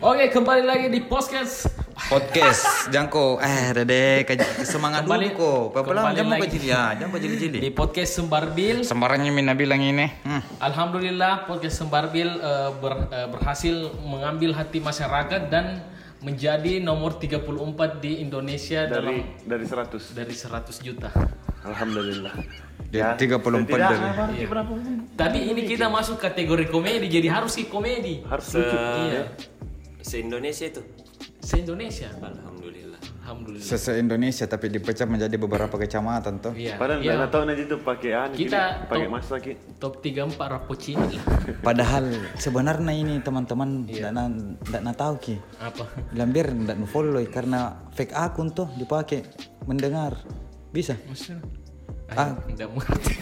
Oke, kembali lagi di podcast. podcast jangko. Eh dede semangat Kembali- dulu kok pelan kembali jangan jili ya jangan jili Di podcast Sembarbil. sembarangnya mina bilang ini. Hmm. Alhamdulillah podcast Sembarbil eh, ber- eh, berhasil mengambil hati masyarakat dan menjadi nomor 34 di Indonesia dari dalam dari 100 dari 100 juta. alhamdulillah. Dia 34 tidak dari- berapa Tapi ini kita masuk kategori komedi, jadi harus sih komedi. harus Se, lucu. Iya. Se Indonesia itu. Se-Indonesia. Alhamdulillah. Alhamdulillah. se Indonesia tapi dipecah menjadi beberapa kecamatan tuh Iya. padahal iya. tahu nanti tuh pakai anu Kita pakai top- masak Ki. Top 34 Rapocini lah. padahal sebenarnya ini teman-teman Iya. tidak na ndak na tahu ki Apa? ndak nu follow karena fake akun tuh dipakai mendengar bisa Maksudnya? Ah. Tidak mengerti.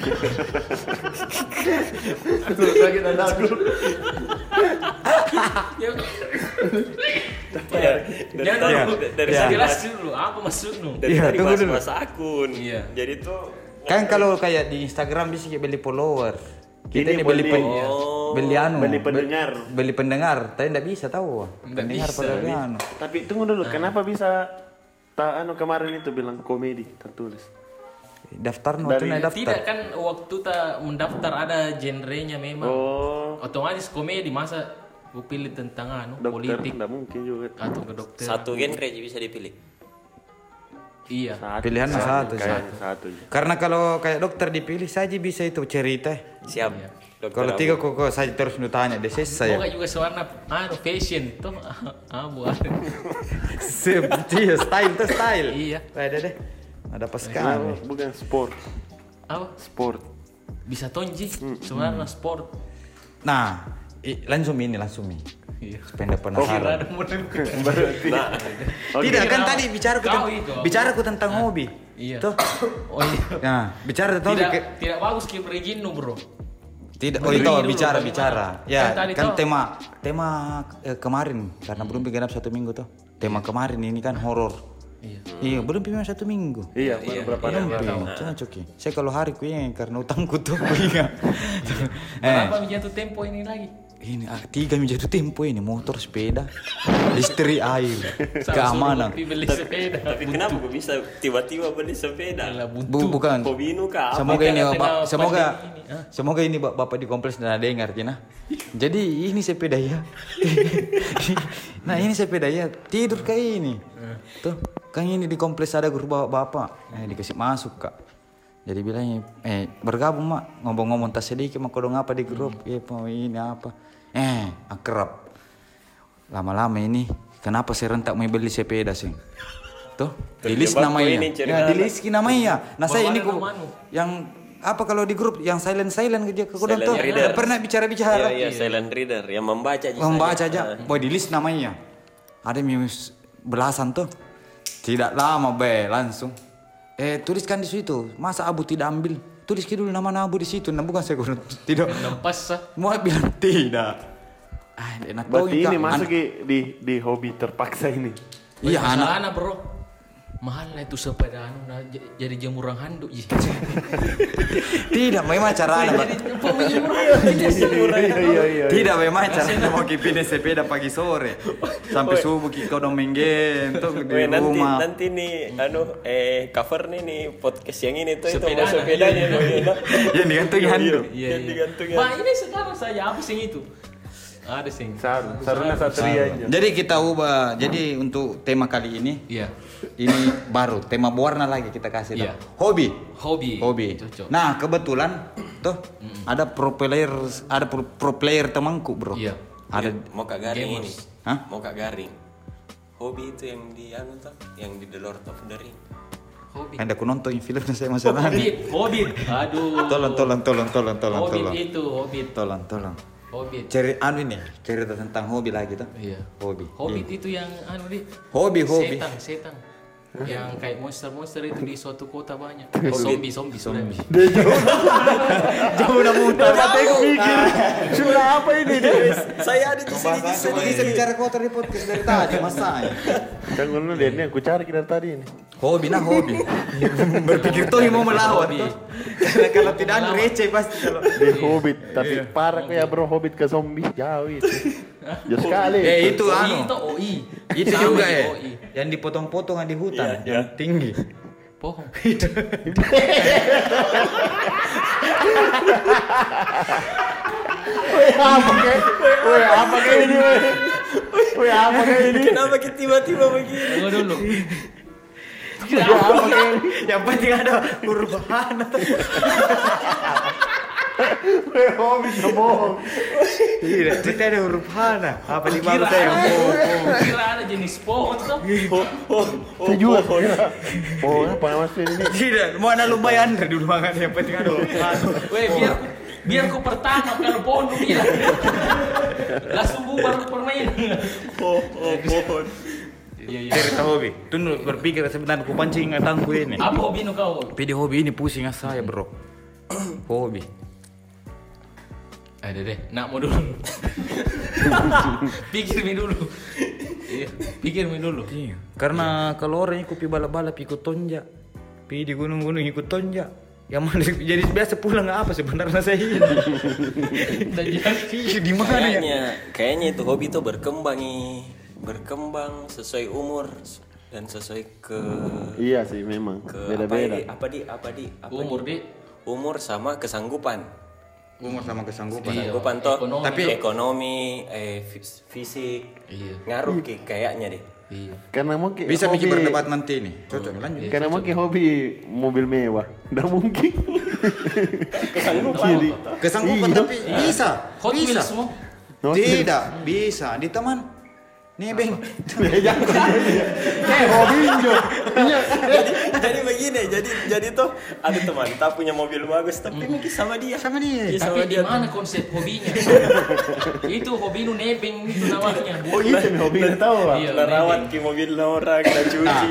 Tuh, lagi tanda aku Ya, Dari dari jelas dulu apa maksudmu? Dari Iya, tadi bahas dulu. bahasa akun. Iya. Jadi tuh kan kalau kayak di Instagram bisa beli follower kita Ini beli beli- pen, Oh. beli anu beli be- pendengar. beli pendengar tapi ndak bisa tahu pendengar bisa, anu tapi tunggu dulu kenapa bisa tak anu kemarin itu bilang komedi tertulis daftar no Dari- daftar Tidak kan waktu tak mendaftar ada genrenya memang. oh Otomatis komedi masa gue pilih tentang anu dokter politik nggak mungkin juga atau ke dokter. satu genre aja bisa dipilih. Iya. satu, Pilihan satu, kayaknya satu aja. Karena kalau kayak dokter dipilih saja bisa itu cerita. Siap. Iya. Dokter Kalau tiga kok kok saya terus nu tanya deh saya. Semoga juga sewarna anu fashion tuh abu ada. Iya, style tuh style. Iya. Ada deh. Ada Nah, sekali. bukan sport Apa? sport Bisa tonji. Sewarna sport. Nah, i- langsung ini langsung ini. Iya. Nggak penasaran. Ada model. berarti Nah, Oke. Tidak kan tadi bicara ku Kau tentang itu. bicara ku tentang hobi. Iya. Tuh. Oh iya. Nah, bicara tentang hobi. Tidak ke- tidak bagus Kim Regino bro. Tidak, oh itu dulu, bicara bagaimana? bicara. Kan Ya, tadi kan toh. tema tema eh, kemarin karena belum genap satu minggu tuh. Tema kemarin ini kan horor. Iya. Iya, belum genap satu minggu. iya baru berapa Belum, hari Pi. Jangan coki. Saya kalau hari ku karena utangku tuh iya. eh, Kenapa jatuh tempo ini lagi? ini ah, tiga jatuh tempo ini motor, sepeda, listrik, air, keamanan. Beli sepeda. tapi kenapa kok bisa tiba-tiba beli sepeda? Alah. Bu, bukan. Kah? Apa? Semoga ini Bapak, tengah semoga ini, ah. semoga ini Bap- Bapak di kompleks dan ada dengar Tina. Jadi ini sepeda ya. nah ini sepeda ya tidur kayak ini. Tuh kan ini di kompleks ada grup bapak bapak. Eh dikasih masuk kak. Jadi bilangnya eh bergabung mak ngomong-ngomong tas sedikit mak kodong apa di grup. Eh mau ini apa? Eh akrab. Lama-lama ini kenapa saya rentak mau beli sepeda sih? Tuh, di list namanya. ini cerita Ya, di list namanya. Nah, saya ini yang apa kalau di grup yang silent silent dia ke kodong tuh reader. pernah bicara bicara Iya, iya, silent reader yang membaca aja. membaca aja boy di list namanya ada minus belasan tuh tidak lama be langsung. Eh tuliskan di situ. Masa abu tidak ambil? Tulis dulu nama abu di situ. Nah bukan saya kurang tidak. Nempas sah. mau bilang tidak. Ah enak tahu berarti ini masuk Ki, di di hobi terpaksa ini. Iya anak. Masalah bro. Mahal lah itu sepeda anu nah, jadi jemuran handuk. Ji. tidak memang cara Jadi iya iya iya tidak memang cara anak mau kipin sepeda pagi sore sampai subuh kita udah main game tuh di Weh, nanti rumah nanti nih anu eh cover nih nih podcast yang ini tuh itu Sepeda, mau sepedanya iya, mau ya, yang digantungi handuk Iya, Yang iya. digantungin. Pak ini sekarang saya apa sih itu? Ada sih. Saru, saruna satria. Jadi kita ubah. Jadi untuk tema kali ini Iya. Ini baru tema warna lagi kita kasih Iya. tahu. Hobi. Hobi. Hobi. Cocok. Nah, kebetulan tuh ada pro player ada pro, pro player temanku, Bro. Iya. Ada mau kak garing ini. Hah? Mau kak garing. Hobi itu yang di anu tuh, yang di The Lord of the Ring. Hobi. ada aku nonton filmnya saya masalah. Hobbit, Hobbit. Aduh. Tolong tolong tolong tolong tolong Hobbit tolong. itu, Hobbit. Tolong tolong. Hobbit. Ceri anu ini, cerita tentang hobi lagi tuh. Iya. Hobi. Hobbit itu yang anu di Hobi hobi. setan, setan. Yang kayak monster-monster itu di suatu kota banyak. Eh, zombie, zombie, zombie. Jauh udah muntah. Aku mikir, sudah apa ini? Saya ada di sini di sini. bisa bicara kotor di podcast dari tadi, masanya. Jangan lu dia ini aku cari dari tadi ini. Hobi nah hobi. Berpikir tuh mau melawan. Karena kalau tidak receh pasti kalau. Di Hobbit, tapi parah kayak bro Hobbit ke zombie jauh itu. Jauh sekali. Eh itu OI anu. itu OI. Itu juga di ya. Yang dipotong-potong di hutan, Iya, yang tinggi. Pohon. Weh apa kayak? Weh apa kayak ini? Weh apa kayak ini? Kenapa kita tiba-tiba begini? Tunggu dulu. Weh apa kayak ini? yang penting ada huruf Weh hobi bohong. Tidak, kita ada huruf hana. Apa di bawah saya bohong. Kira ada jenis pohon tuh. Saya kira. Oh apa nama sih ini? Tidak, mau ada lumba Andre dulu makan yang penting ada huruf hana. Weh biar biar ku pertama kalau pohon lu bilang. Langsung bubar permainan. Oh oh pohon. Iya iya. Cerita hobi. Tunggu berpikir sebentar ku pancing ingatanku ini. Apa hobi nu kau? Video hobi ini pusing saya bro. Hobi. Ada deh, nak mau dulu. pikir mi dulu. Iya, pikir mi dulu. Iya. Karena kalau orang ikut pi balap-balap ikut tonjak, pi di gunung-gunung ikut tonjak. Yang mana jadi biasa pulang nggak apa sebenarnya saya ini. Dan jadi Iya, di mana ya? Kayaknya, kayaknya itu hobi itu berkembang nih. Berkembang sesuai umur dan sesuai ke Iya sih memang ke beda-beda. apa di apa di apa di umur di umur sama kesanggupan. Umur sama kesanggupan. Iya. Kesanggupan toh ekonomi. tapi ekonomi, eh fis- fisik Iya. ngaruh ki kayaknya deh. Iya. Karena mungkin Bisa hobi, bikin berdebat nanti nih. Cocok lanjut. Karena mungkin hobi mobil mewah. Nggak mungkin. Jadi, Kesanggupan Iya. tapi bisa. Hot bisa. Wheels semua. Tidak, bisa. Di teman. Nebeng. eh hobi jo. Iya. jadi, jadi begini, jadi jadi tuh ada teman tak punya mobil bagus tapi mungkin sama dia. Sama dia. Iya, sama Tapi dia. gimana konsep hobinya? itu hobi nu nebeng itu namanya. Oh itu nih hobi tahu Pak. Iya, Merawat ki mobil orang, kita Nah, cuci.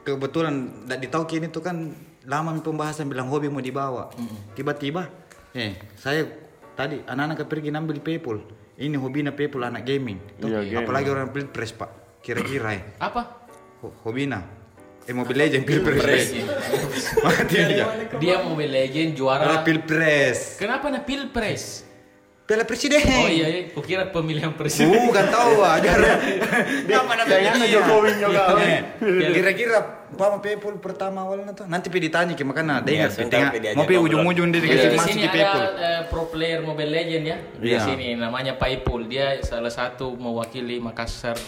kebetulan tidak ditahu kini tuh kan lama pembahasan bilang hobi mau dibawa. Tiba-tiba, eh saya tadi anak-anak pergi ngambil paypal. Ini hobinya paypal anak gaming. Iya, gaming. Apalagi orang pilpres pak. Kira-kira ya. Apa? Ho- Hobina. Eh Mobile Legend pilpres. Mati dia. Dia Mobile Legend juara. Ada pilpres. Kenapa na pilpres? Piala presiden. Oh iya, iya. kukira pemilihan presiden. Bukan tahu aja. Apa namanya? Kayaknya Jokowi juga. Eh, Kira-kira Pama paypal pertama awalnya tuh nanti pi ditanya ke makanya dengar Iya, tengah diajak mau pi ujung-ujung dia dikasih di masuk di ada paypal. eh, pro player Mobile Legend ya. Di Iya. sini namanya Paipul. Dia salah satu mewakili Makassar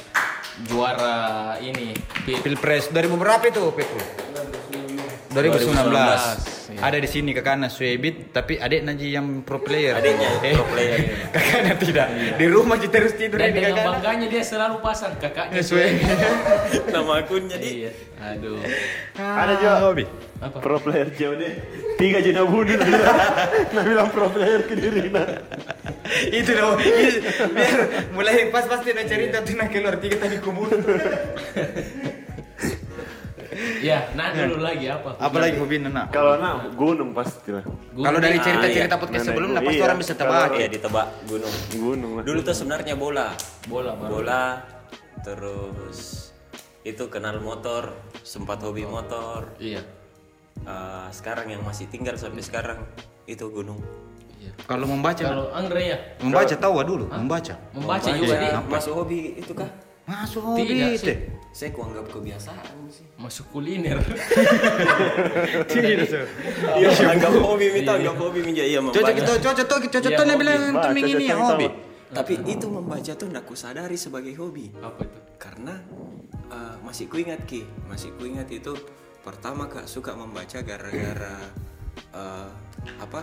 juara ini. Pi- Pilpres 2000 berapa itu paypal? 2019. 2019, iya. Ada di sini kakaknya Swebit tapi adik Naji yang pro player. Adiknya Eh, pro player. kakaknya tidak. Di rumah kita terus tidur Dan di dengan kakaknya. bangganya dia selalu pasang kakaknya Ya, Swebit. Nama akunnya di Iya. Aduh. Ada juga hobi. Apa? pro player jauh deh. Tiga jena bunuh nah bilang, pro player ke diri nah. itu dong biar mulai pas pasti ada cerita tuh nak keluar tiga tadi kubur Ya, nah dulu lagi apa? apalagi hobi nak Kalau nak gunung pasti lah. Kalau dari Ah, cerita-cerita iya. podcast sebelumnya pasti iya. orang bisa tebak Iya ditebak gunung. Gunung lah. Dulu tuh sebenarnya bola. bola baru. Bola terus itu kenal motor, sempat hobi motor. Iya. Eh, sekarang yang masih tinggal sampai sekarang itu gunung. Iya. kalau membaca Kalau Andre ya, membaca tahu ah dulu membaca membaca juga dia Iya, masuk hobi itu kah? masuk hobi Tidak itu sih. Saya kuanggap kebiasaan sih. masuk kuliner. tidak sih Iya, anggap hobi minta anggap hobi minta iya cocok membaca. itu cocok tuh cocok Iya, tuh bilang tuh ini ya cocok hobi. Tapi itu membaca tuh nggak kusadari sebagai hobi. apa itu? Karena eh, masih kuingat ki, masih kuingat itu pertama kak suka membaca gara-gara eh, apa?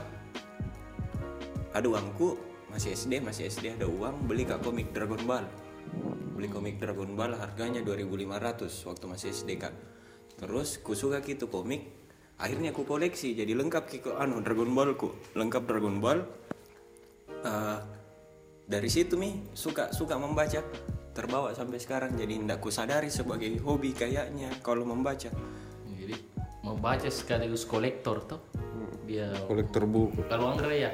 Ada uangku masih SD masih SD ada uang beli kak komik Dragon Ball. Beli komik Dragon Ball harganya 2.500 waktu masih SD kak. Terus ku suka gitu komik. Akhirnya aku koleksi jadi lengkap ki ko- anu Dragon Ball ku lengkap Dragon Ball. Eh, dari situ mi suka suka membaca terbawa sampai sekarang jadi ndak kusadari sebagai hobi kayaknya kalau membaca Jadi membaca sekaligus kolektor tuh. Dia kolektor buku kalau Andre ya.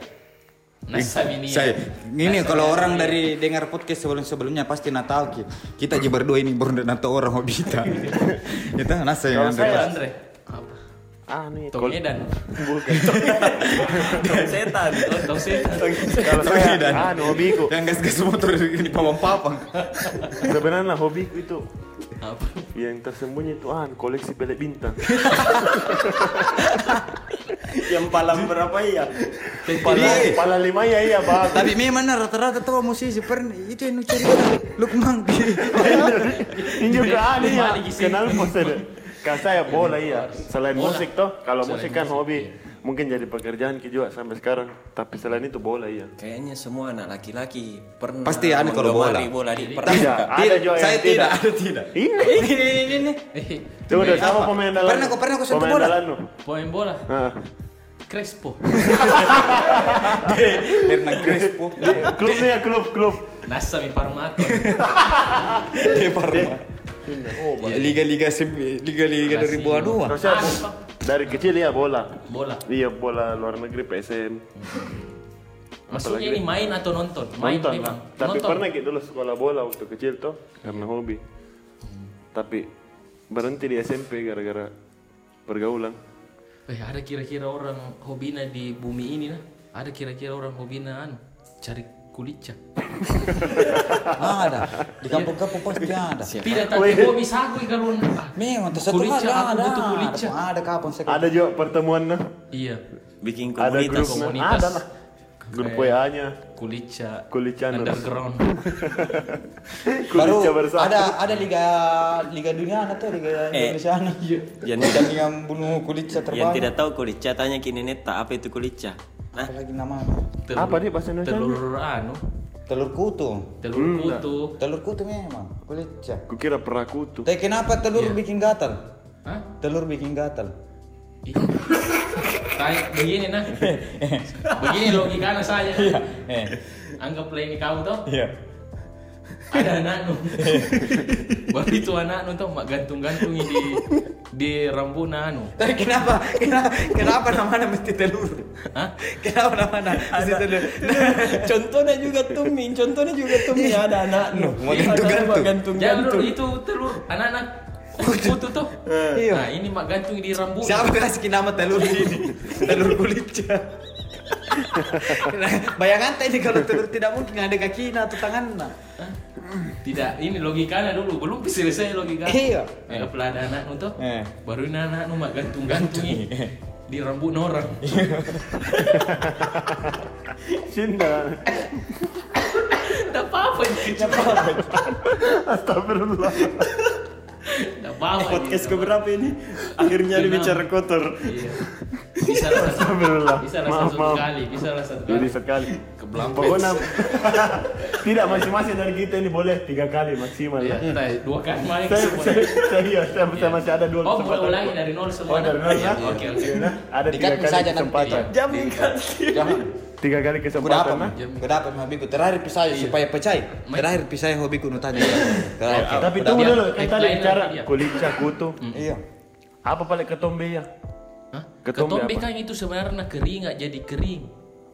Nasa ini. saya ini kalau orang dari dengar podcast sebelum sebelumnya pasti nak tahu ki kita aja berdua ini baru tahu orang hobi kita kita nasa yang Andre saya- Andre. Apa? Ah nih. Tong kol- Edan. Bukan. Tong setan. Tong setan. Kalau saya, ah hobiku. Yang gas-gas motor di papang-papang. Sebenarnya hobiku itu Apa? yang tersembunyi itu ah koleksi pelek bintang. Yang palam berapa ya? Pala, pala lima ya iya bang. Tapi memang rata-rata tuh musisi pernah itu yang cari Lukman. Ini juga nih ya. Kenal posnya. Kalau saya bola iya. Selain musik toh, kalau musik kan hobi. Mungkin jadi pekerjaan ki juga sampai sekarang. Tapi selain itu bola iya. Kayaknya semua anak laki-laki pernah Pasti ada kalau bola. bola di pernah Tidak, ada juga saya tidak, tidak. ada tidak. Ini. Ini ini ini. Deh sama pemain dalam. Pernah kok- pernah kok sentuh bola? pemain bola. Crespo. Hernán Crespo. Klubnya ya klub klub. Nasa mi Parmato. Di Parma. Ya, Liga-liga liga-liga dari bawah dua. Ah, dari kecil ya bola. Bola. Iya bola luar negeri PSM. Maksudnya ini main atau nonton? Main Nonton. memang. Tapi nonton. pernah gitu dulu sekolah bola waktu kecil tuh karena hobi. Tapi berhenti di SMP gara-gara pergaulan. Eh, ada kira-kira orang hobina di bumi ini nah. Ada kira-kira orang hobina anu cari kulica. Ah, ada. Di kampung-kampung pasti ada. Tidak tapi hobi sagu kalau ah, Memang tuh satu kulica ada. aku butuh ada. kulica. Ada kapan saya Ada juga pertemuan nah. Iya, Bikin Ada komunitas. grup komunitas. Ada lah. Grup WA-nya. kulica. Kulicaners. Underground. baru Kulica bersatu. ada ada liga liga dunia ada tuh liga Eh. Indonesia ana. Yang, Dan yang bunuh kulica yang terbanyak. tidak tahu kulica tanya kini neta apa itu kulica? Nah, Apalagi nama Telur- Apa dia bahasa Indonesia? Telur anu, telur kutu. telur kutu. Telur kutu memang kulica. Kukira perakutu. Tapi kenapa telur bikin gatal? Hah? Telur bikin gatal. Kayak begini nah. Begini logikanya saya. Eh. Anggaplah ini kamu toh. Iya. Ada anak nu. Baru itu anak nu toh mak gantung-gantungi di di rambut anu. Tapi kenapa kenapa kenapa namanya mesti telur? Hah? Kenapa namanya mesti telur? contohnya juga tumin, contohnya juga tumin ada anak Nuh, mau gantung-gantung. gantung Jangan dulu itu telur anak-anak kutu toh. Iya. Nah, ini mak gantung di rambut. Siapa kasih nama telur ini? telur kulica. Nah, Bayangan ini kalau telur tidak mungkin ada kakinya atau tangannya. Hah? Tidak, ini logikanya dulu belum selesai logika. Iya. Anggaplah ada anak toh. Eh. Baru ini anak nu mak gantung-gantungi di rambut orang. Cinta. Tidak apa-apa ini. Astagfirullah. Tidak apa-apa. Podcast ini. keberapa ini? Akhirnya Kenapa? bicara kotor. Iya. Bisa lah satu, bisa lah Maaf, satu maaf. kali, bisa lah satu Jadi kali. sekali. Ke Belampet. Pokoknya tidak masing-masing dari kita ini boleh tiga kali maksimal Iya, ya. entah, dua kali main Saya, saya, saya, iya, saya, saya masih ada dua Oh, mulai kesempatan. ulangi dari nol semua. Oh, dari nol Iya, ya? Oke, oke. Nah, ada tiga kali kesempatan. Jam ikan. Jangan. Tiga kali kesempatan. apa? nah. Kuda apa hobiku? Terakhir pisah supaya pecah. Terakhir pisah hobiku nu tanya. Terakhir. Tapi tunggu dulu, kan Eh, tadi bicara kulica, kutu. Iya. Apa paling ketombe ya? Hah? Ketombe kan itu sebenarnya kering nggak jadi kering.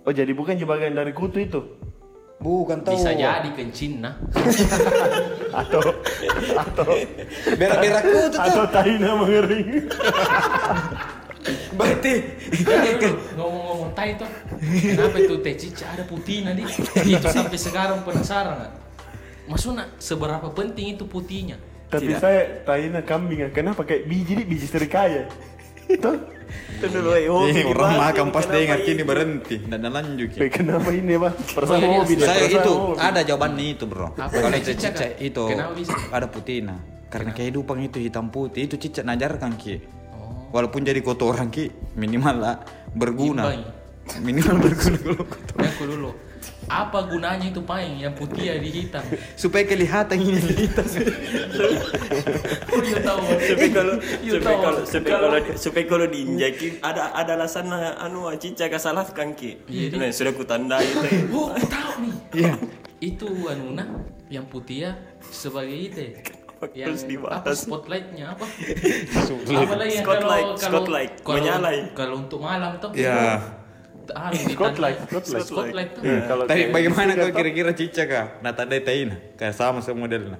Oh jadi bukan juga bagian dari kutu itu? Bukan tahu. Bisa jadi kencing nah. Atau atau Berak-berak kutu tuh. atau taina mengering? Berarti dulu ngomong-ngomong tai tuh. Kenapa itu teh cica ada putih nanti? Itu sampai sekarang penasaran nggak? Maksudnya seberapa penting itu putihnya? Tapi saya taina kambing ya. Kenapa kayak biji nih biji serikaya? Tuh. Itu dulu eh, hobi Ini orang makan pas dia ingat ini berhenti dan lanjut. Kayak kenapa ini bang? Perasaan Oh, iya, hobi dia. Saya itu hobi. ada jawabannya itu bro. Kalau Cicak, cicak kan? itu ada putihnya. Karena kehidupan itu hitam putih itu cicak najarkan ki. Walaupun jadi kotoran ki minimal lah berguna. Minimal berguna kalau kotor. Aku dulu. Apa gunanya itu paling yang putih ya di hitam? Supaya kelihatan ini hitam. Oh, iya tahu. Supaya kalau Iya supaya tahu. kalau supaya kalau supaya kalau diinjaki ada ada alasan anu cica kasalahkan ki. Iya, Nah, sudah kutandai itu. Oh, aku tahu nih. Iya. Itu anu nah yang putih ya sebagai itu. Yang Terus dibahas. apa spotlightnya apa? apa lagi yang Spotlight, kalau kalau spotlight, kalau, menyalai. kalau untuk malam tuh. Ya. Ah, Spotlight, spotlight. spotlight tuh. Iya, kalau Tapi bagaimana kau kira-kira cicak kah? Nah tanda tain kayak sama sama modelnya.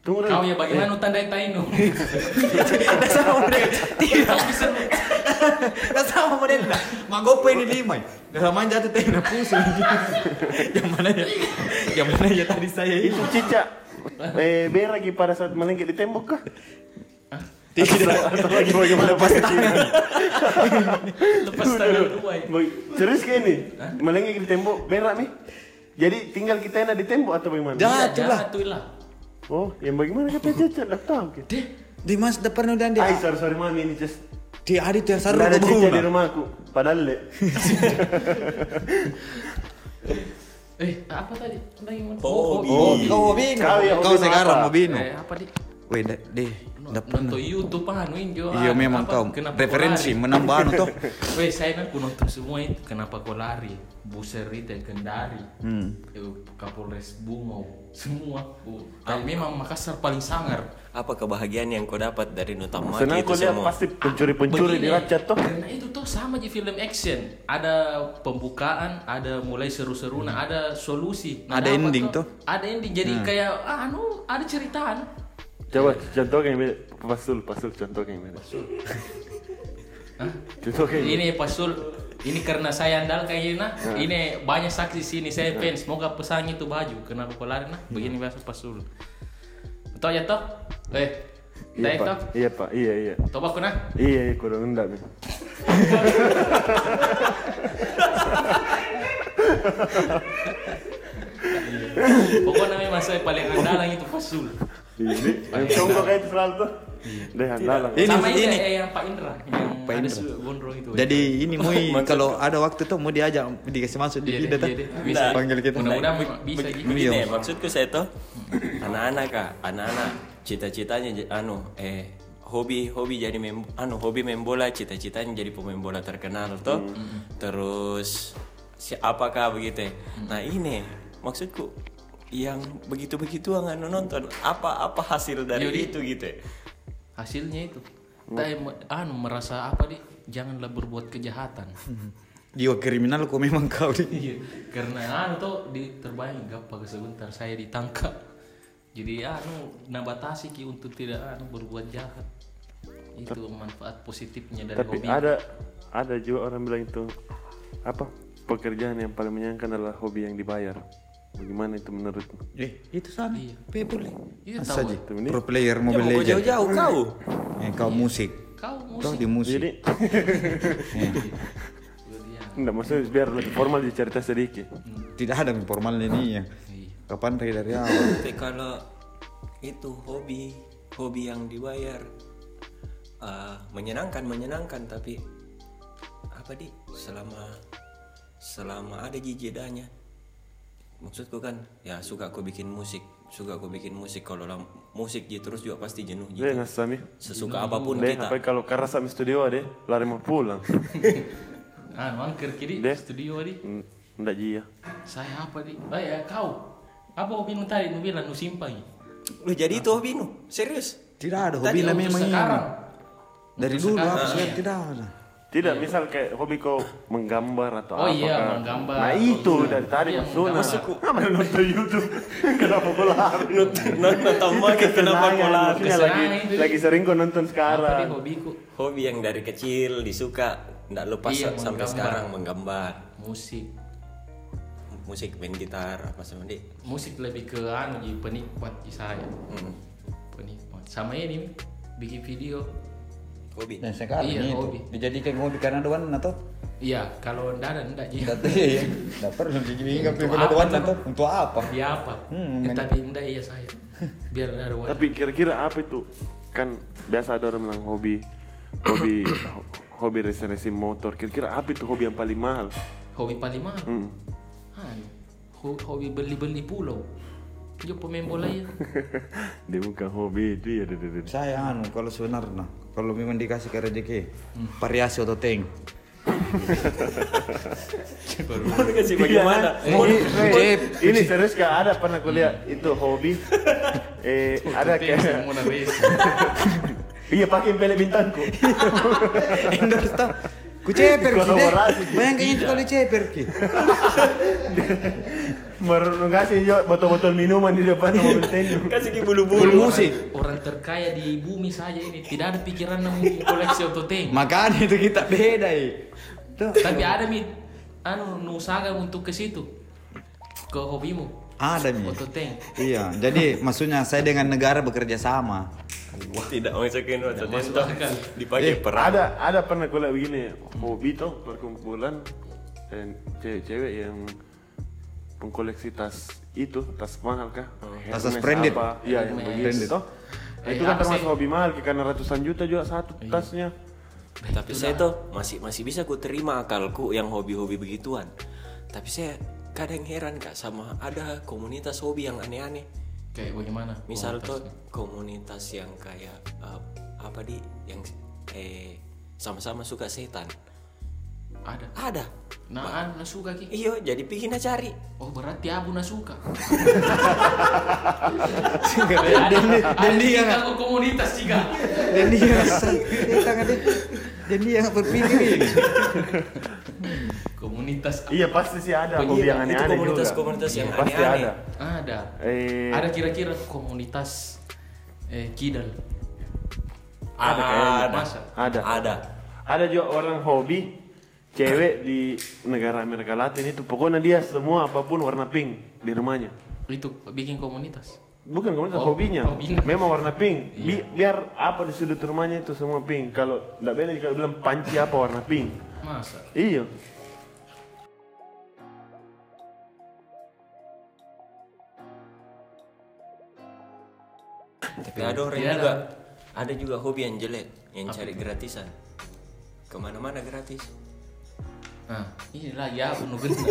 Tunggu Kau ya bagaimana tandai tainu? Tidak sama model. Tidak bisa. Tidak sama model. Mak gope ini lima. Dah lama jatuh teh na pusing. Yang mana ya? Yang mana ya tadi saya itu? Itu cicak. Eh, lagi pada saat melengket di tembok kah? Tidak. Atau lagi bagaimana pas tangan? Lepas tangan dua. Serius kayak ini? Melengket di tembok, berak nih? Jadi tinggal kita enak di tembok atau bagaimana? Jatuh lah. Jatuh lah. Oh, yang bagaimana kata cacat? Lah tahu kita. Di mas depan udah Ay, dia. sorry, sorry mami ini just. Di hari itu yang saru Nggak ada di rumahku. Padahal le. Eh, apa tadi? Lagi mau- Hobi. Oh, kau hobi. Kau ya, Kau sekarang hobi Eh, apa di? Weh, deh, deh. Depan. Nonton YouTube anu Injo. Iya ah, memang kau kenapa referensi menambah anu toh. Weh, saya aku nonton semua itu. Kenapa kau lari? Buser itu Kendari. Hmm. Kapolres Bungau. Semua. Oh, tapi memang Makassar paling sangar. Apa kebahagiaan yang kau dapat dari Nutamaki Senang itu kau lihat semua? pasti pencuri-pencuri di Begini, racat toh. Karena itu tuh sama aja film action. Ada pembukaan, ada mulai seru-seru, nah ada solusi. Nah, Ada ending tuh. tuh. Ada ending. Jadi kayak ah, anu ada ceritaan. Coba contoh yang beda. Pasul, pasul contoh yang beda. Hah? Contoh kayak Ini Pasul, ini karena saya andal kayak nah, ini banyak saksi sini saya fans. Semoga pesan itu baju. Kenapa kau lari nah? Begini biasa Pasul. Betul ya toh? Eh, Iya pak, toh? iya pak, iya iya. Coba aku nah. Iya, iya, kurang enggak nih. Pokoknya memang saya paling andalan itu Pasul. Ini, contoh kayak itu selalu tuh. Deh. Ini- Sama ini, ini. yang Pak Indra yang Pak Indra. gondrong itu. Jadi ini Mui kalau ada waktu tuh mau diajak dikasih masuk di Iya, kita iya, tuh. iya, bisa. Panggil kita. Mudah-mudahan bisa gitu. Begini, Iya. maksudku saya tuh anak-anak kak, anak-anak cita-citanya anu eh hobi hobi jadi mem anu hobi main bola cita-citanya jadi pemain bola terkenal tuh. Terus si apakah begitu? ya? Nah ini maksudku yang begitu-begitu nggak nonton apa apa hasil dari Yudi. itu gitu ya? hasilnya itu saya me- anu merasa apa di janganlah berbuat kejahatan Jiwa kriminal kok memang kau nih. iya karena anu tuh di terbayang gapa sebentar saya ditangkap jadi anu nabatasi ki untuk tidak anu berbuat jahat itu manfaat positifnya dari Tapi hobi ada ada juga orang bilang itu apa pekerjaan yang paling menyenangkan adalah hobi yang dibayar. Bagaimana itu menurutmu? Eh, itu sana. Iya. People. Iya, tahu. aja. Tuh, ini. Pro player Mobile Legends. jauh-jauh kau. Eh, kau musik. kau Kau musik di musik. Jadi Iya. enggak maksudnya biar lebih formal dicerita sedikit. Tidak ada informal ini ya. Iya. Kapan dari dari awal? Tapi kalau itu hobi, hobi yang dibayar eh, menyenangkan, menyenangkan tapi apa di selama selama ada jedanya. Maksudku kan ya suka aku bikin musik, suka aku bikin musik kalau lam- musik gitu terus juga pasti jenuh Deh gitu. nggak sami. Sesuka apa pun Deh kita. apa kalau karena sami studio deh lari mau pulang. anu angker kiri Deh. studio di Hmm, Enggak jia. saya apa di oh ya kau apa hobi nu tadi nu bilang nu simpang Lu jadi itu hobi nu? Serius? Tidak ada hobi lah ini. sekarang Dari dulu sekarang. apa sih tidak ada. Tidak, misal kayak hobi kau menggambar atau Oh apa iya, kah? menggambar. Nah itu dari tadi Iya, maksudnya. menggambar. Apa yang nonton YouTube? Kenapa kau lari? Nonton tambah kenapa Kesenangan, kau lari? lagi, lagi sering kau nonton apa sekarang. hobiku Hobi yang dari kecil disuka, nggak lepas Iya, sampai menggambar. sekarang menggambar. musik musik main gitar apa sama dia musik lebih ke anu penikmat saya Hmm. penikmat sama ini bikin video hobi Dan sekarang Iya, itu hobi. dijadikan hobi karena warna tuh. iya kalau ndak ada ndak ji Tidak iya. Tidak perlu ada apa warna tuh? tuh. Untuk apa? ya apa Hmm, Ya, men- tapi ndak iya saya biar ada warna Tapi kira-kira apa itu? Kan biasa ada orang bilang hobi hobi ho- hobi racing-racing motor. Kira-kira apa itu hobi yang paling mahal? hobi paling mahal Hmm. anu ho- hobi beli-beli pulau dia pemain bola ya Dia bukan hobi itu ya. Saya anu kalau sebenarnya kalau memang dikasih ke rezeki Hmm. variasi atau tank. mau dikasih bagaimana Ini, Jep. ini serius gak ada pernah kuliah itu hobi. Eh ada kayak iya pakai pelek bintangku. Endorse. Ku ceper ki deh. Bayangkan itu kalau ceper ki. Baru ngasih jo botol-botol minuman di depan mobil tendu. Kasih ki bulu-bulu. musik. Orang terkaya di bumi saja ini tidak ada pikiran mau koleksi ototeng. Makanya itu kita beda. Tuh. Tapi ada mi anu nusaga untuk ke situ. Ke hobimu. Ada mi. Ototeng. Iya, jadi maksudnya saya dengan negara bekerja sama. Tidak masukin waktu masuk dipakai Eh, perang. ada ada pernah gue lihat begini hobi tuh perkumpulan eh, cewek-cewek yang mengkoleksi tas itu tas mahal kah? Tas- tas Hermes branded. apa? Iya yang begitu toh. Eh, itu kan apa termasuk hobi mahal karena ratusan juta juga satu tasnya. Tapi saya tuh masih masih bisa ku terima akalku yang hobi-hobi begituan. Tapi saya kadang heran kak sama ada komunitas hobi yang aneh-aneh. Kayak bagaimana? Misal tuh komunitas yang kayak eh, apa di yang eh sama-sama suka setan. ada. Ada. Nah, anu suka ki. Iya, jadi pingin cari. Oh berarti abu na suka. Dan dia- dan dia komunitas juga. dan dia setan ada. Dia nggak berpikir ini. Komunitas Iya pasti sih ada Oh, hobi iya, yang aneh-aneh juga. komunitas-komunitas yang pasti aneh-aneh. ada. ada. Eh, Ada kira-kira komunitas eh kidal. Ada. Masa? ada. Ada. Ada juga orang hobi cewek di negara Amerika Latin itu pokoknya dia semua apa pun warna pink di rumahnya. Itu bikin komunitas. Bukan komunitas Oh, hobinya. hobinya. Memang warna pink. Bi- biar apa di sudut rumahnya itu semua pink. Kalau tidak beda jika bilang panci apa warna pink. Masa? Iya. Tapi ada orang Tidak juga ada. ada juga hobi yang jelek yang cari gratisan. Ke mana-mana gratis. Nah, inilah ya unu gena.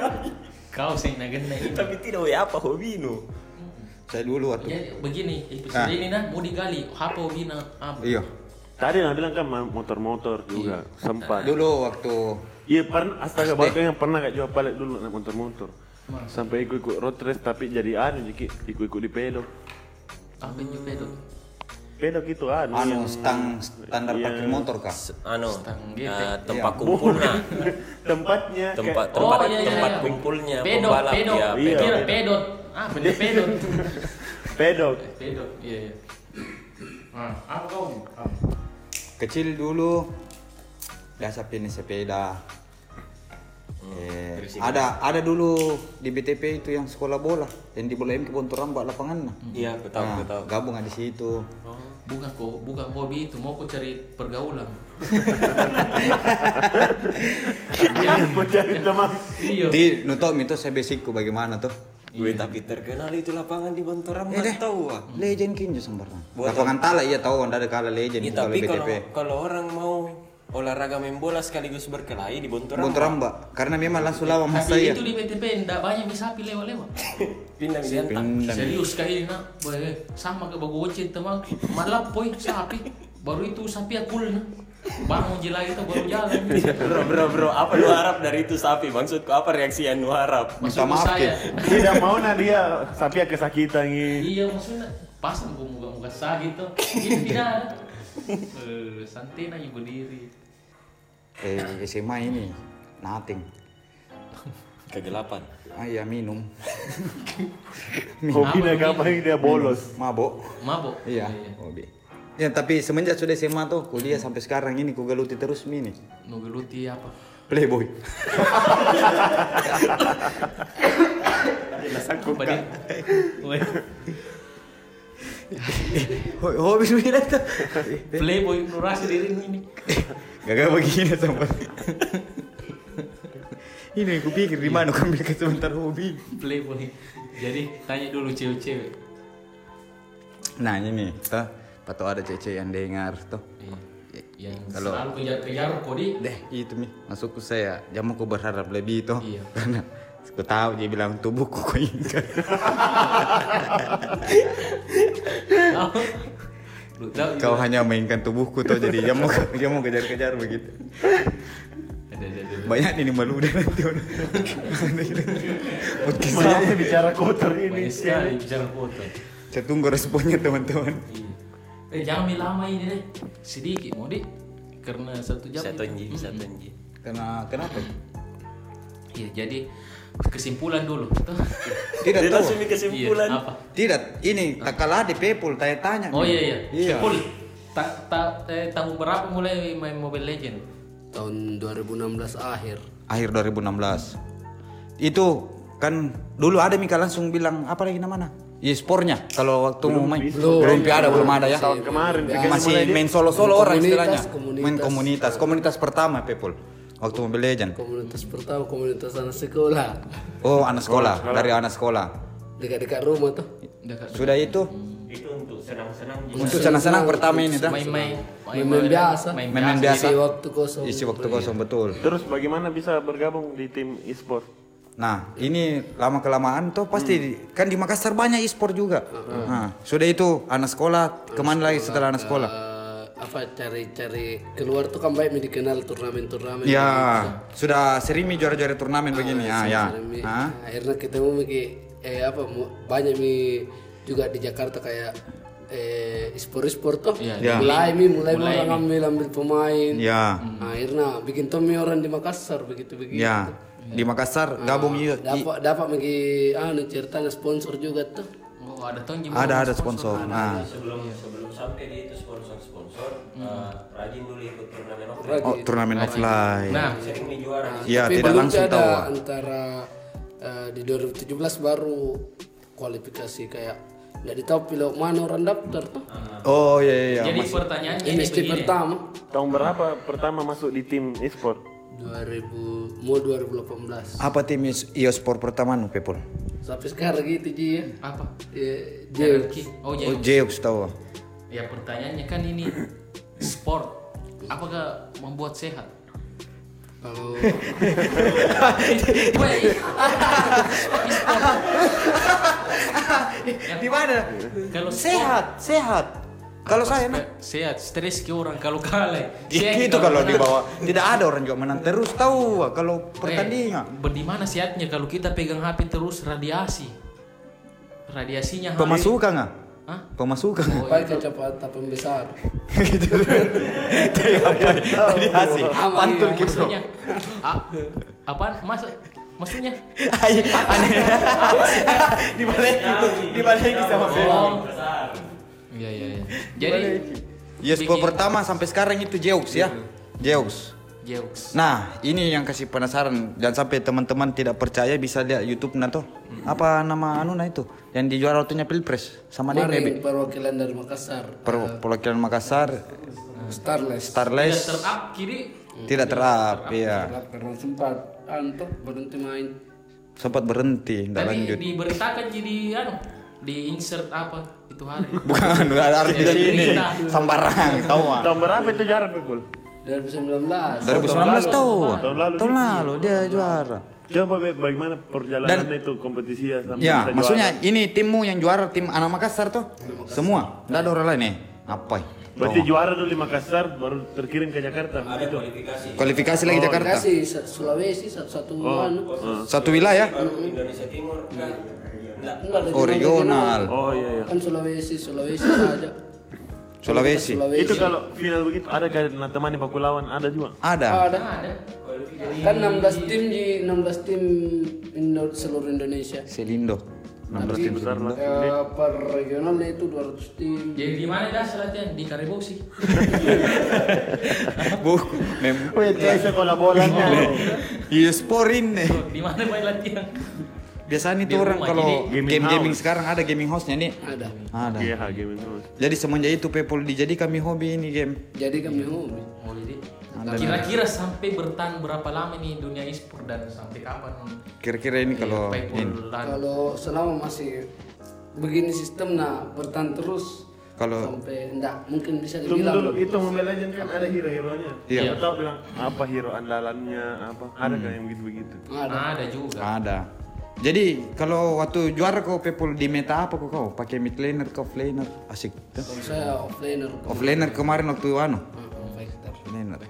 Kau sih na gena ini. Tapi tidak ya apa hobi nu. Saya dulu waktu. Jadi begini, episode Ah. ini nah mau digali apa hobina apa? Iya. Tadi nak bilang kan motor-motor juga sempat. Dulu waktu Iya pernah astaga bakal yang pernah gak jual palet dulu naik motor-motor. Sampai ikut-ikut road race tapi jadi anu jadi ikut-ikut di pedok. Apa itu? Pedok itu anu, anu yang stang standar Iya. parkir motor kah? Anu Stang getek. tempat kumpulnya. tempatnya tempat tempat Oh, iya, iya, tempat iya. kumpulnya pedot. ya. Iya. Pedot. pedot. Ah, bener pedot. pedok. pedot, iya iya. Ah, apa kau? Ah. Kecil dulu biasa pilih sepeda. Eh, ada ada dulu di BTP itu yang sekolah bola yang di bola M ke Bontoramba lapangan nah. Iya, aku tahu, aku tahu. gabung di situ. Oh, bukan kok, bukan hobi itu, mau kau cari pergaulan. Mau cari teman. Iya. Di nutok itu saya basicku bagaimana tuh? Gue tapi terkenal itu lapangan di Bontoram nggak tahu ah. Legend kinjo sembarang. Lapangan tala iya tahu anda ada kala legend Iya, itu kalau tapi kalau BTP. kalau orang mau olahraga main bola sekaligus berkelahi di Bontoram. Bontoramba karena memang langsung lawan mas Tapi saya. itu di BTP enggak banyak bisa sapi lewat-lewat. Pindah Midianta. Pindah. Serius kali ini nak, Boy, sama ke bagu cinta mah malah poin sapi. Baru itu sapi aku na. Bangun jela itu baru jalan. bro, bro, bro, apa lu harap dari itu sapi? Maksudku apa reaksi yang lu harap? Maksud maaf, saya. Tidak mau nah dia sapi kesakitan ini. Iya maksudnya pas aku muka-muka sah gitu. Ini tidak. Eh, santai aja berdiri. Eh SMA ini nothing. Kegelapan. Ah iya minum. Hobi Apa dia ngapain dia bolos. Mabok. Mabok. Iya, hobi. Ya tapi semenjak sudah SMA tuh kuliah sampai sekarang ini ku geluti terus mini. Nugeluti apa? Playboy. Apa dia? Weh, Ho- Hobi sembilan tuh. Playboy nurasi diri ini. Gak begini sama. ini aku pikir di mana aku ambil sebentar hobi. Playboy. Jadi tanya dulu cewek-cewek. Nah ini tuh, patut ada cece yang dengar tuh. Iya. Yang Kalau- selalu kejar-kejar kodi. Deh itu mi masukku saya jamu ku berharap lebih tuh. Iya. Karena aku tahu dia bilang tubuhku kau ingat. Kau hanya mainkan tubuhku tuh jadi jamu jamu kejar-kejar begitu. Ada, ada, ada. Banyak ini malu deh nanti. Podcast Banyaknya bicara kotor ini. Bicara foto. Saya tunggu responnya teman-teman. Iya. Eh jangan mi lama ini deh. Sedikit mau di. karena satu jam Satu itu. nji, satu nji. Karena kenapa? Iya, jadi kesimpulan dulu. Tidak tahu. langsung di kesimpulan. Iya, apa? Tidak, ini kakak di Pepul tanya-tanya. Oh iya iya. Iya. Sepul. Ta, ta, eh, tahun berapa mulai main Mobile Legend? tahun 2016 akhir Akhir 2016. Itu kan dulu ada Mika langsung bilang apa lagi namanya? E-sportnya kalau waktu mau main. belum ada belum ada ya. Tahun kemarin Vika masih main solo solo orang Komunitas, istilahnya. Komunitas. main komunitas. komunitas pertama Pepul waktu Mobile Legend komunitas pertama komunitas anak sekolah. Oh anak sekolah dari anak sekolah. Dekat-dekat rumah tuh. Dekat sudah itu? Itu untuk senang-senang. Untuk senang-senang pertama ini dah. Main-main. Main-main biasa. main-main biasa. isi waktu kosong. Isi waktu kosong betul. Terus bagaimana bisa bergabung di tim e-sport? Nah, ini lama kelamaan tuh pasti kan di Makassar banyak e-sport juga. Nah, sudah itu anak sekolah, ke mana lagi setelah anak sekolah? Eh, apa cari-cari keluar tuh kan baik mi dikenal turnamen-turnamen. Ya, sudah sering mi juara-juara turnamen begini. Ya, ya. Mi- Ah, akhirnya ketemu mi ki- eh apa banyak mi juga di Jakarta kayak eh sport-sport tuh. Iya. mulai mi mulai, orang ambil ambil pemain. Ya, Nah, akhirnya bikin Tommy orang di Makassar begitu begitu ya. Di Makassar gabung yuk. dapat dapat magi anu ceritanya sponsor juga tuh Oh, ada tuh Ada ada sponsor. Nah, Sebelum sebelum sampai di itu sponsor-sponsor, eh, rajin dulu ikut turnamen offline. oh turnamen offline. Nah, Sering juara. Iya, Tapi tidak langsung ada tahu. ah. antara eh, di 2017 baru kualifikasi kayak nggak ditahu pilot mana orang daftar tuh Oh iya iya. iya. jadi pertanyaannya ini pertama Tahun berapa pertama masuk di tim e-sport? 2000 mau 2018 Apa tim e-sport pertama nu Pepul? sampai sekarang gitu Ji ya Apa? Ya. Oh, Oh, jadi Jeux tahu. ya pertanyaannya kan ini sport. Apakah membuat sehat? kalau Di mana? kalau Sehat, sehat. Kalau saya nah. sehat, stres ke orang kalau kalah. Ya, gitu kalau di menang. bawah tidak ada orang juga menang terus tahu kalau Eh, pertandingan. di mana sehatnya kalau kita pegang HP terus radiasi? Radiasinya. Pemasukan nggak? Hah? Pemasukan. baik kecepatan pembesar Tadi hasil. Pantul gitu. Maksudnya a- apaan? Mas maksudnya? Di balik di balik sama Oh. Iya iya iya. Jadi Ya sport pertama sampai sekarang itu Jeux ya. Jeux. Jeux. Nah, ini yang kasih penasaran dan sampai teman-teman tidak percaya bisa lihat YouTube nato. Apa nama anu nah itu? Yang dijuara waktunya Pilpres sama dia Bebe. perwakilan dari Makassar Per- Perwakilan Makassar Starless Tidak Starless terap kiri. tidak terap, iya. karena sempat antuk berhenti main Sempat berhenti, tidak Tadi lanjut. diberitakan jadi anu di insert apa itu hari. Bukan, ada arti di sini. Sambarang, tahu mah. Tahun berapa itu juara Pekul? 2019 2019 tahu. Tahun lalu. Tahun lalu dia juara. Coba bagaimana perjalanan itu kompetisi ya sampai Ya, maksudnya juara? ini timmu yang juara tim anak Makassar tuh. Semua, tidak ada orang lain nih. Apa? Berarti juara dulu di Makassar baru terkirim ke Jakarta. Ada kualifikasi. Kualifikasi lagi Jakarta. kasih Sulawesi satu-satu anu Satu wilayah. Indonesia Timur enggak enggak Oh, regional. Oh iya iya. kan Sulawesi Sulawesi saja Sulawesi. Sulawesi Itu kalau final begitu ada kan temani Pakulawan ada juga. Ada. ada Ada. kan 16 tim di 16 tim Indo, seluruh Indonesia Selindo. 16 tim Besar lah. Eh, per regionalnya itu 200 tim Jadi di mana dah latihan? Di Karibosi. Buku. Mem. Oh ya sekolah bolanya. Iya sport ini. Di mana main latihan? Biasanya itu Di orang kalau gaming game gaming house. sekarang ada gaming house-nya nih. ada Ada. Iya, game itu. Jadi semenjak itu Pepul dijadi kami hobi ini game. jadi kami hobi Oh, jadi kira-kira sampai bertahan berapa lama nih dunia e-sport dan sampai kapan? Kira-kira ini kalau ini dan kalau selama masih begini sistem nah bertahan terus kalau sampai enggak mungkin bisa dibilang dulu, itu Mobile Legends kan ada hero-heronya. Iya. Siapa tahu bilang apa hero andalannya, apa ada kan yang begitu-begitu. ada ada juga. ada. Jadi kalau waktu juara kau Pepul di meta apa kau kau? Pakai mid laner ke offlaner? Asik. tuh. kalau saya offlaner Offlaner kemarin waktu anu. uh, fighter Offlaner.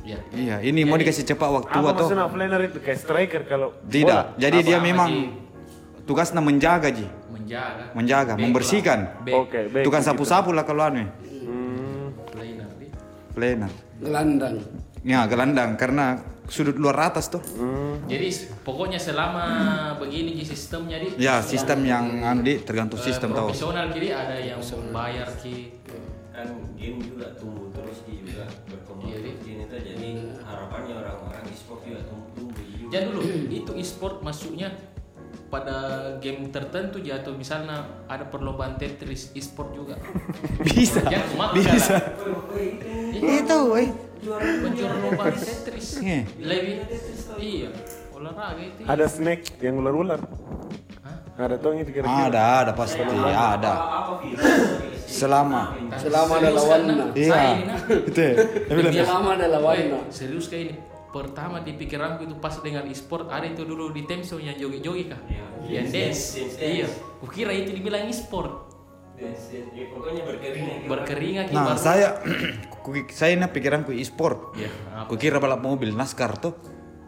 Ya. Iya, ini mau dikasih cepat waktu Apa atau maksudnya offlaner itu kayak striker kalau tidak? Jadi dia memang tugasnya menjaga ji, Menjaga. menjaga, Back membersihkan. Oke, baik. Tukang sapu-sapu lah kalau anu. Hmm, Lainer, Di. Offlaner. Gelandang. Ya, gelandang karena sudut luar atas tuh. Jadi s- pokoknya selama begini Ki, sistemnya di Ya, sistem yang anu di tergantung eh, sistem tahu. profesional kiri ada yang bayar ki kan game juga tumbuh terus Ki, juga berkembang Iya, Di. terus ini tuh jadi harapannya orang-orang e-sport juga tumbuh tumbuh juga. Ya dulu itu e-sport masuknya pada game tertentu ya atau misalnya ada perlombaan Tetris e-sport juga. Bisa. Ya, Bisa. Iya, Itu, eh. Lomba Tetris. Iya. Lebih iya, olahraga itu. Ada snake yang ular-ular. Ada tuh yang kira-kira. Ada, ada pasti, ada. Selama. Selama ada lawannya. Iya. Itu ya. Selama ada lawannya. Serius kayak ini. Pertama di pikiranku itu pas dengan e-sport ada itu dulu di Temso yang joget-joget kah? Yang dance. Iya. Kukira itu dibilang e-sport. Ya, pokoknya berkeringat Berkeringat Nah, saya ku- saya nah pikiranku e-sport. Iya, apa? Kukira balap mobil NASCAR tuh.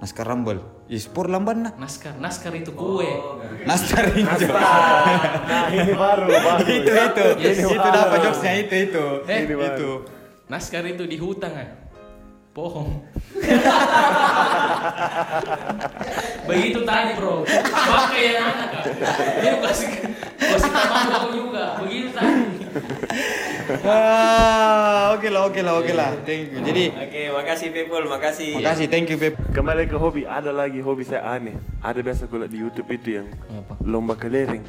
NASCAR Rumble. E-sport lamban nah. Naskar, naskar itu kue. NASCAR hijau. Nah, ini baru, baru. itu itu. Yes. Itu dapat jokesnya itu itu. Eh, itu. Naskar itu di hutan kan? Pohon. Begitu tadi bro. Pakai kasih kasih tambahan kau juga. Begitu tadi. Ah, oke lah, oke lah, oke lah. Thank you. Jadi, Oke, makasih People, makasih. makasih, thank you, Beb. Kembali ke hobi, ada lagi hobi saya aneh. Ada biasa gue di YouTube itu yang lomba kelereng.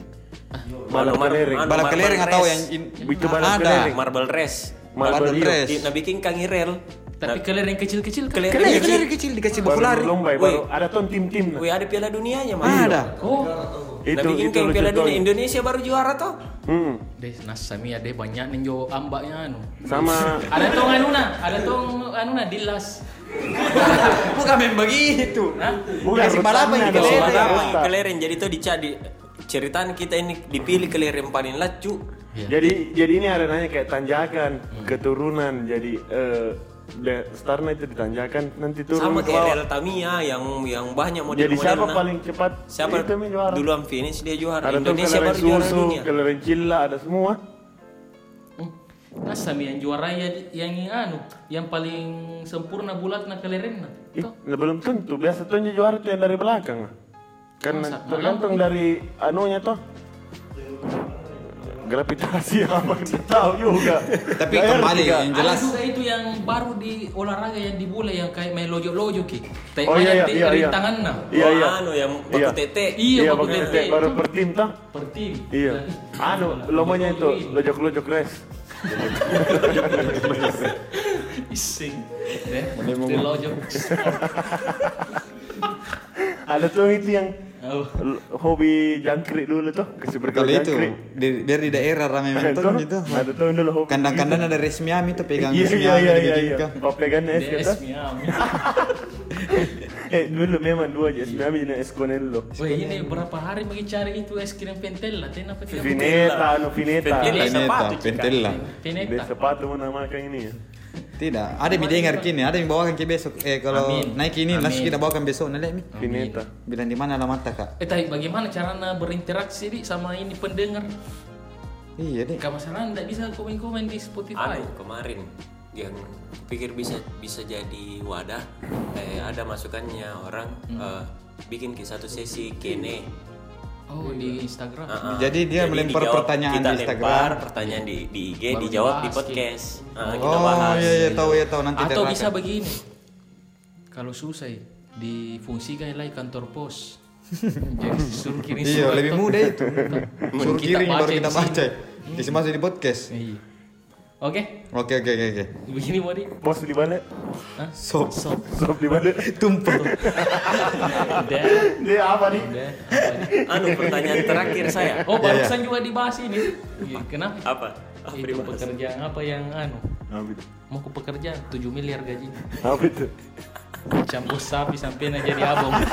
Balap Mar- kelereng. anu, Balap marble kelereng atau yang in, Itu balap kelereng. marble race. Marble Marble race. Nah bikin kangirel. Tapi kelereng kecil-kecil kan? Kelereng Kelereng, kecil. kelereng kecil dikasih Baru bola lari. lomba, baru ada tuh tim-tim. nah. Wih ada piala dunianya mah. Ada. Oh, Itu nah bikin itu kayak piala dunia Indonesia baru juara toh. Hmm. deh nasamia deh banyak ninjo ambaknya anu. Sama Ada tong anu nah, ada tong anu nah dilas. Bukan main begitu. Hah? Bukan, rutannya di dong. kelereng. Kelereng. Jadi tuh dicari ceritaan kita ini dipilih kelereng paling lacu. Jadi jadi ini ada nanya kayak tanjakan, keturunan. Jadi startnya itu ditanjakan nanti turun Sama ke kayak. Real Tamiya yang yang banyak model Jadi siapa modelnya. paling cepat? Siapa Itu yang juara. duluan finish dia juara. Ada Indonesia baru juara susu, dunia. kelereng cilla, ada semua. Nasami yang juara ya yang anu, yang paling sempurna bulat na kelereng. Ih, nah, belum tentu. Biasa tuh yang juara tuh yang dari belakang. Masa? tergantung dari anunya toh. Gravitasi apa kita tahu juga. Tapi Nggak kembali Kak. yang jelas Ada juga itu yang baru di olahraga yang di bola yang kayak main lojo-lojo ki. Tapi Oh, iya, iya, iya, iya. tangan na. Iya, iya. Anu yang baku Iya. tete. Iya, Iya, baku tete. tete baru per tim toh. per tim. Iya. Anu, lombanya itu lojok-lojok race. Ising. Deh, di lojo. Ada tuh itu yang Oh. l- hobi jangkrik dulu tuh, kasih kalau berkali itu jangkrik. di- biar di daerah ramai Ada menonton tuh, gitu. ada tuh dulu hobi. Kandang-kandang ada resmiami tuh pegang Iya iya resmiami iya iya gitu iya. kan. Oh pegannya es DS kita. Miami. Eh dulu memang dua aja, sebenarnya jenis es konelo. Wah ini berapa hari bagi cari itu es krim pentella, ten apa tidak? Vineta, anu Vineta. Pentella. Peneta, sepatu, Cika. pentella. Di Peneta. sepatu mana makan ini ya. Tidak, ada yang dengar kini, ada yang bawakan ke besok. Eh kalau Amin. naik ini, Amin. langsung kita bawakan besok. Nalek mi. Vineta. Bilang di mana alamatnya kak? Eh tapi bagaimana caranya berinteraksi di sama ini pendengar? Iya deh. Gak masalah, tidak bisa komen-komen di Spotify. Anu kemarin yang pikir bisa bisa jadi wadah eh, ada masukannya orang eh, bikin ke satu sesi kene Oh di Instagram. Ah, ah. Jadi dia melempar dijawab- pertanyaan kita di Instagram. lempar pertanyaan di, di IG Baru dijawab di dibahas, podcast Ah, kita Oh bahas iya iya tahu ya tahu nanti Atau terangkan. bisa begini, kalau susah ya, difungsikan lagi kantor pos. Jadi suruh kirim Iya lebih mudah itu. Suruh Kita kirim baru baca kita di sini. baca. Kasih masuk di podcast. Iya. Oke, Oke oke oke oke. begini Modi. Bos di mana? Hah? Sop. Sop. Sop di mana? Tumpeng. Udah. Dia apa nih? Udah. Apa nih? anu pertanyaan terakhir saya Oh, Iya, iya. barusan juga dibahas ini. Iya, Kenapa? apa Ah, Itu pribadi. pekerjaan apa yang anu? Apa itu? Mau ke pekerjaan 7 miliar gaji. Apa itu? Campur sapi sampai nak jadi abang.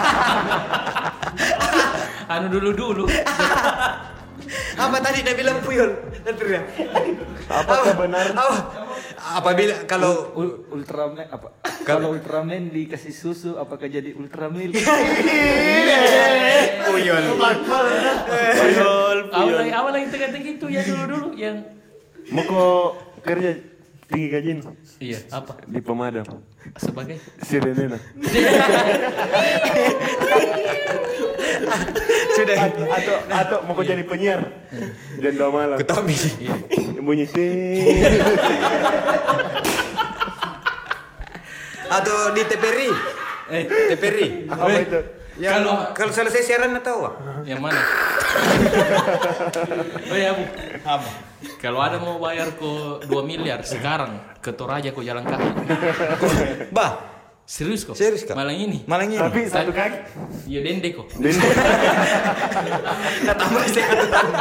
anu dulu-dulu. Apa tadi dia bilang puyol? Nanti ya. Apakah benar? Apa? Apabila kalau Ul- Ultraman apa? Kalau Ultraman dikasih susu apakah jadi Ultramilk? puyol. Awal lagi awal lagi tengah-tengah itu ya dulu-dulu yang Mau kerja tinggi gaji Iya, apa? di pemadam. Sebagai Sirenena. Sudah. Atau atau mau kau jadi penyiar jam dua malam. Ketomi. Bunyi ting. Atau di TPRI. Eh, TPRI. Apa itu? Yang kalau selesai siaran atau apa? yang mana? Oh ya, Bu. Kalau ada mau bayar ko 2 miliar sekarang ke Toraja ko jalan kaki. Bah, Serius kok? Serius, Kak? Malang ini. malang ini. Tapi satu kaki. Ya dende kok. Nah, tambah satu tambah.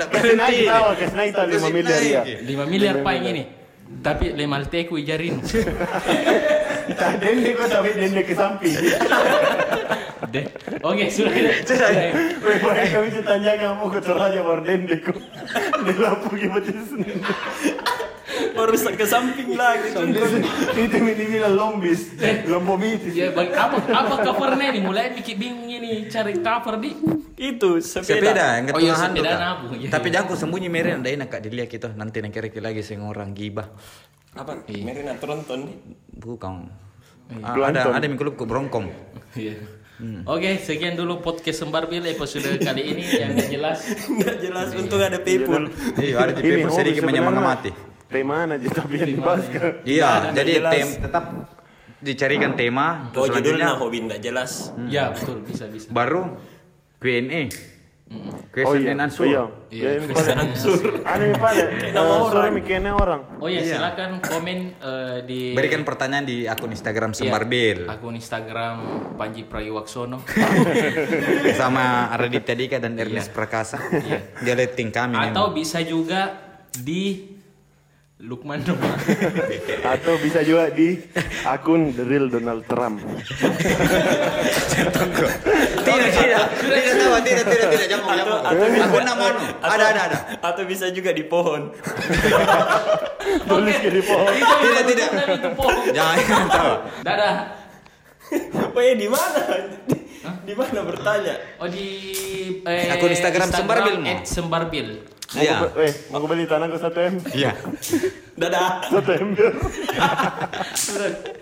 Nah, Kasih naik tahu, kasih naik tahu lima miliar ya. 5 miliar pak yang ini. Tapi lemalteku ijarin. Tak dende kok tapi dende ke samping. Deh. Oke, sudah. Sudah. Boleh kami tanya kamu ke Toraja baru dende kok. Di lampu gimana sih? baru ke samping lagi Itu ini bilang lombis, lombomitis. Ya, bang, apa apa covernya nih? Mulai bikin bingung ini cari cover di. itu sepeda, Sepeda yang Oh iya, ketuahan sepeda tuh, Kak. nabu, iya, Tapi iya. jangan sembunyi meren ada enak kak dilihat gitu nanti nak kira lagi sing orang gibah. Apa Merina tronton nih Bukan. Ah, Plankton. ada ada minggu ku brongkong. Iya. Oke, sekian dulu podcast Sembarbil episode kali ini yang jelas. nggak jelas untung ada people Iya, ada hobi sedikit menyemangati. Tema aja tapi yang dibahas kan. Iya, jadi jelas. tem tetap dicarikan tema oh judulnya hobi nggak jelas Ya, betul, bisa bisa. baru Q&A. Oh Question iya, and answer. iya. Iya, Ya, ini pada- Ada yang pada, suara mikirnya orang. Oh ya, silakan komen eh, di Berikan pertanyaan di akun Instagram Iya, Sembarbil akun Instagram Panji Pragiwaksono. sama Raditya Dika dan Ernest Prakasa. Dia liatin kami nih. Atau bisa juga di Lukman Noma. Atau bisa juga di akun The Real Donald Trump. Tidak, tidak, tidak tahu, tidak, tidak, tidak, jangan, jangan. Akun nama anu. Ada, ada, ada. atau bisa juga di pohon Tulis di pohon. Tidak, tidak. Itu pohon. Jangan, tahu. Dadah. ya di mana di mana bertanya Oh di eh, Akun Instagram Sembarbil, Sembarbil. Iya. Eh, mau aku beli tanah ke satu M. Iya. dadah Satu M.